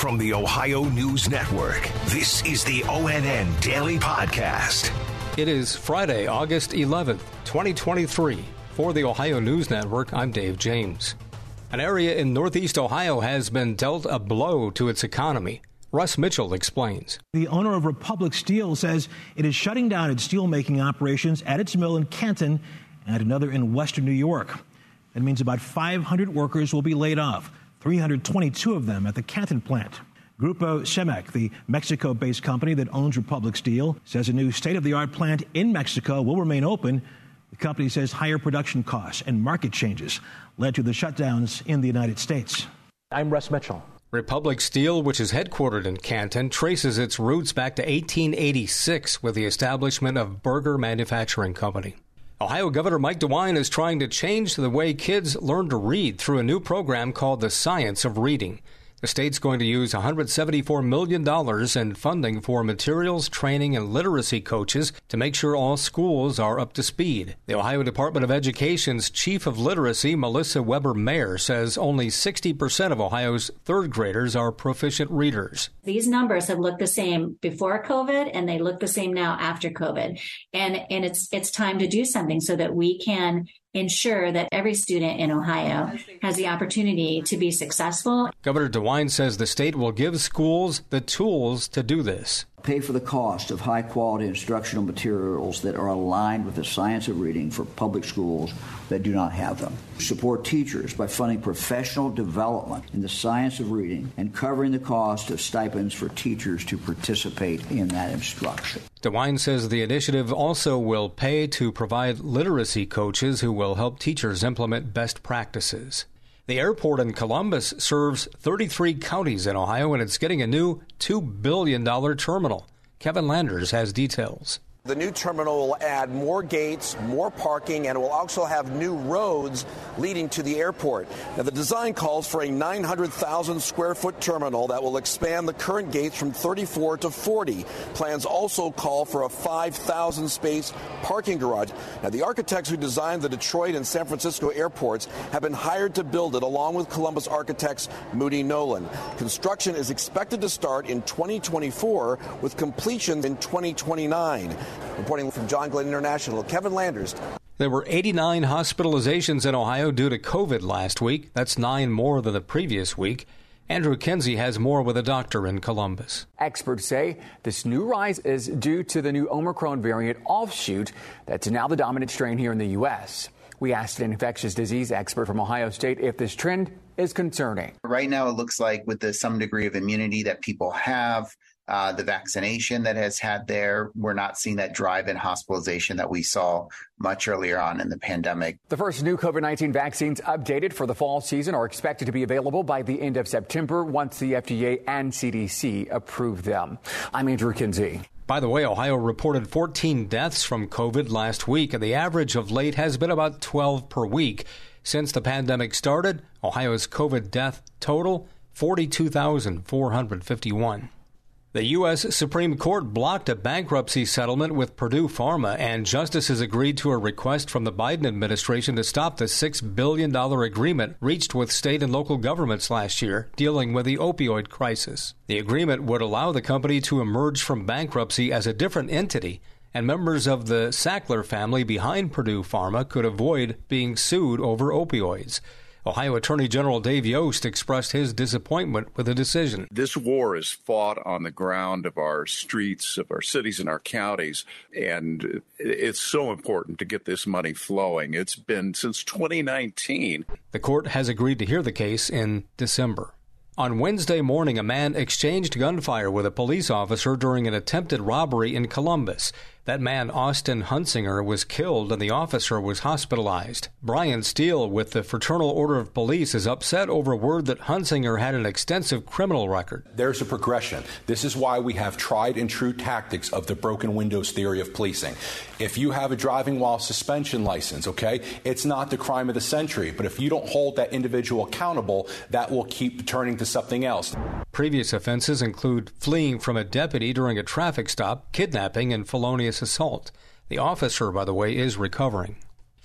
From the Ohio News Network, this is the ONN Daily Podcast. It is Friday, August 11th, 2023. For the Ohio News Network, I'm Dave James. An area in northeast Ohio has been dealt a blow to its economy. Russ Mitchell explains. The owner of Republic Steel says it is shutting down its steelmaking operations at its mill in Canton and another in western New York. That means about 500 workers will be laid off. 322 of them at the Canton plant. Grupo Simec, the Mexico based company that owns Republic Steel, says a new state of the art plant in Mexico will remain open. The company says higher production costs and market changes led to the shutdowns in the United States. I'm Russ Mitchell. Republic Steel, which is headquartered in Canton, traces its roots back to 1886 with the establishment of Berger Manufacturing Company. Ohio Governor Mike DeWine is trying to change the way kids learn to read through a new program called the Science of Reading. The state's going to use $174 million in funding for materials, training, and literacy coaches to make sure all schools are up to speed. The Ohio Department of Education's Chief of Literacy, Melissa Weber Mayrer, says only 60% of Ohio's third graders are proficient readers. These numbers have looked the same before COVID and they look the same now after COVID. And, and it's, it's time to do something so that we can ensure that every student in Ohio has the opportunity to be successful. Governor DeWine says the state will give schools the tools to do this pay for the cost of high quality instructional materials that are aligned with the science of reading for public schools that do not have them. Support teachers by funding professional development in the science of reading and covering the cost of stipends for teachers to participate in that instruction. DeWine says the initiative also will pay to provide literacy coaches who will help teachers implement best practices. The airport in Columbus serves 33 counties in Ohio and it's getting a new $2 billion terminal. Kevin Landers has details. The new terminal will add more gates, more parking, and will also have new roads leading to the airport. Now, the design calls for a 900,000 square foot terminal that will expand the current gates from 34 to 40. Plans also call for a 5,000 space parking garage. Now, the architects who designed the Detroit and San Francisco airports have been hired to build it along with Columbus architects Moody Nolan. Construction is expected to start in 2024 with completion in 2029. Reporting from John Glenn International, Kevin Landers. There were 89 hospitalizations in Ohio due to COVID last week. That's nine more than the previous week. Andrew Kenzie has more with a doctor in Columbus. Experts say this new rise is due to the new Omicron variant offshoot that's now the dominant strain here in the U.S. We asked an infectious disease expert from Ohio State if this trend is concerning. Right now, it looks like with the some degree of immunity that people have, uh, the vaccination that has had there. We're not seeing that drive in hospitalization that we saw much earlier on in the pandemic. The first new COVID 19 vaccines updated for the fall season are expected to be available by the end of September once the FDA and CDC approve them. I'm Andrew Kinsey. By the way, Ohio reported 14 deaths from COVID last week, and the average of late has been about 12 per week. Since the pandemic started, Ohio's COVID death total 42,451. The U.S. Supreme Court blocked a bankruptcy settlement with Purdue Pharma, and justices agreed to a request from the Biden administration to stop the $6 billion agreement reached with state and local governments last year dealing with the opioid crisis. The agreement would allow the company to emerge from bankruptcy as a different entity, and members of the Sackler family behind Purdue Pharma could avoid being sued over opioids. Ohio Attorney General Dave Yost expressed his disappointment with the decision. This war is fought on the ground of our streets, of our cities and our counties, and it's so important to get this money flowing. It's been since 2019. The court has agreed to hear the case in December. On Wednesday morning, a man exchanged gunfire with a police officer during an attempted robbery in Columbus. That man, Austin Hunsinger, was killed and the officer was hospitalized. Brian Steel with the Fraternal Order of Police is upset over word that Hunsinger had an extensive criminal record. There's a progression. This is why we have tried and true tactics of the broken windows theory of policing. If you have a driving while suspension license, okay, it's not the crime of the century, but if you don't hold that individual accountable, that will keep turning to something else. Previous offenses include fleeing from a deputy during a traffic stop, kidnapping, and felonious assault. The officer, by the way, is recovering.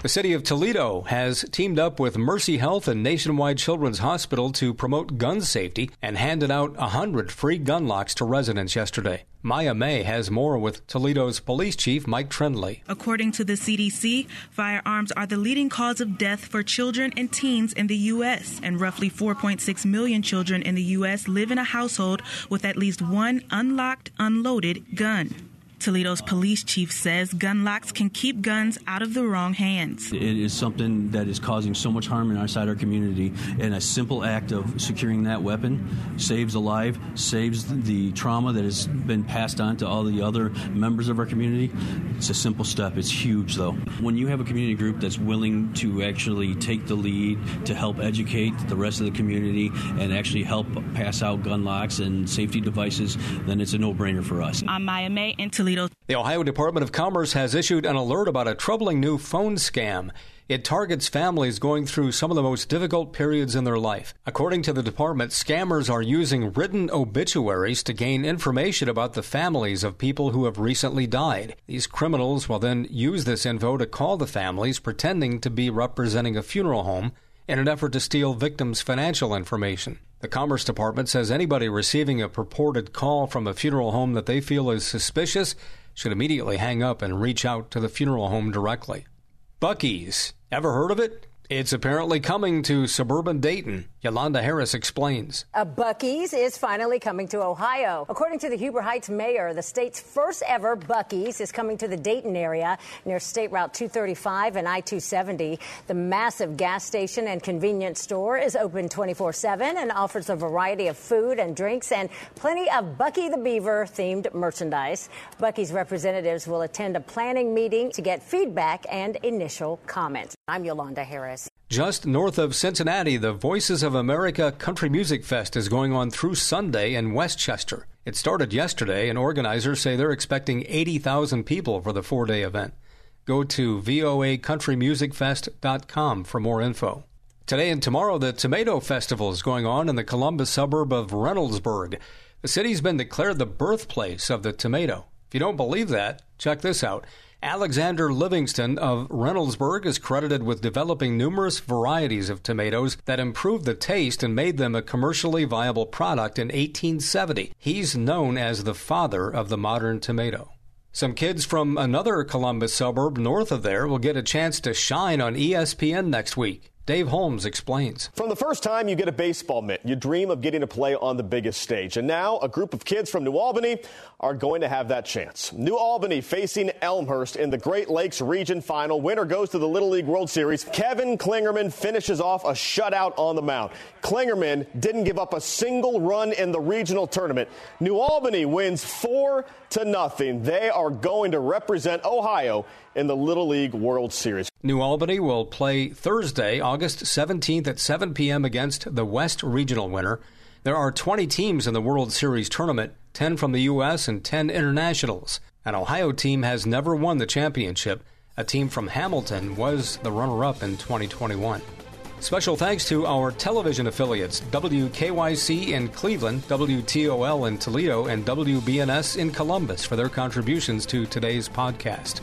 The city of Toledo has teamed up with Mercy Health and Nationwide Children's Hospital to promote gun safety and handed out 100 free gun locks to residents yesterday. Maya May has more with Toledo's police chief, Mike Troendle. According to the CDC, firearms are the leading cause of death for children and teens in the U.S., and roughly 4.6 million children in the U.S. live in a household with at least one unlocked, unloaded gun. Toledo's police chief says gun locks can keep guns out of the wrong hands. It is something that is causing so much harm in our community, and a simple act of securing that weapon saves a life, saves the trauma that has been passed on to all the other members of our community. It's a simple step. It's huge, though. When you have a community group that's willing to actually take the lead to help educate the rest of the community and actually help pass out gun locks and safety devices, then it's a no-brainer for us. I'm Maya May in Toledo. Toledo. The Ohio Department of Commerce has issued an alert about a troubling new phone scam. It targets families going through some of the most difficult periods in their life. According to the department, scammers are using written obituaries to gain information about the families of people who have recently died. These criminals will then use this info to call the families pretending to be representing a funeral home in an effort to steal victims' financial information. The Commerce Department says anybody receiving a purported call from a funeral home that they feel is suspicious should immediately hang up and reach out to the funeral home directly. Buc-ee's. Ever heard of it? It's apparently coming to suburban Dayton. Yolanda Harris explains. A Buc-ee's is finally coming to Ohio. According to the Huber Heights mayor, the state's first ever Buc-ee's is coming to the Dayton area near State Route 235 and I-270. The massive gas station and convenience store is open 24-7 and offers a variety of food and drinks and plenty of Bucky the Beaver themed merchandise. Buc-ee's representatives will attend a planning meeting to get feedback and initial comments. I'm Yolanda Harris. Just north of Cincinnati, the Voices of America Country Music Fest is going on through Sunday in West Chester. It started yesterday, and organizers say they're expecting 80,000 people for the four day event. Go to voacountrymusicfest.com for more info. Today and tomorrow, the Tomato Festival is going on in the Columbus suburb of Reynoldsburg. The city's been declared the birthplace of the tomato. If you don't believe that, check this out. Alexander Livingston of Reynoldsburg is credited with developing numerous varieties of tomatoes that improved the taste and made them a commercially viable product in 1870. He's known as the father of the modern tomato. Some kids from another Columbus suburb north of there will get a chance to shine on ESPN next week. Dave Holmes explains. From the first time you get a baseball mitt, you dream of getting to play on the biggest stage. And now a group of kids from New Albany are going to have that chance. New Albany facing Elmhurst in the Great Lakes Region Final. Winner goes to the Little League World Series. Kevin Klingerman finishes off a shutout on the mound. Klingerman didn't give up a single run in the regional tournament. New Albany wins four to nothing. They are going to represent Ohio in the Little League World Series. New Albany will play Thursday, August 17th at 7 p.m. against the West Regional winner. There are 20 teams in the World Series tournament, 10 from the U.S. and 10 internationals. An Ohio team has never won the championship. A team from Hamilton was the runner up in 2021. Special thanks to our television affiliates WKYC in Cleveland, WTOL in Toledo, and WBNS in Columbus for their contributions to today's podcast.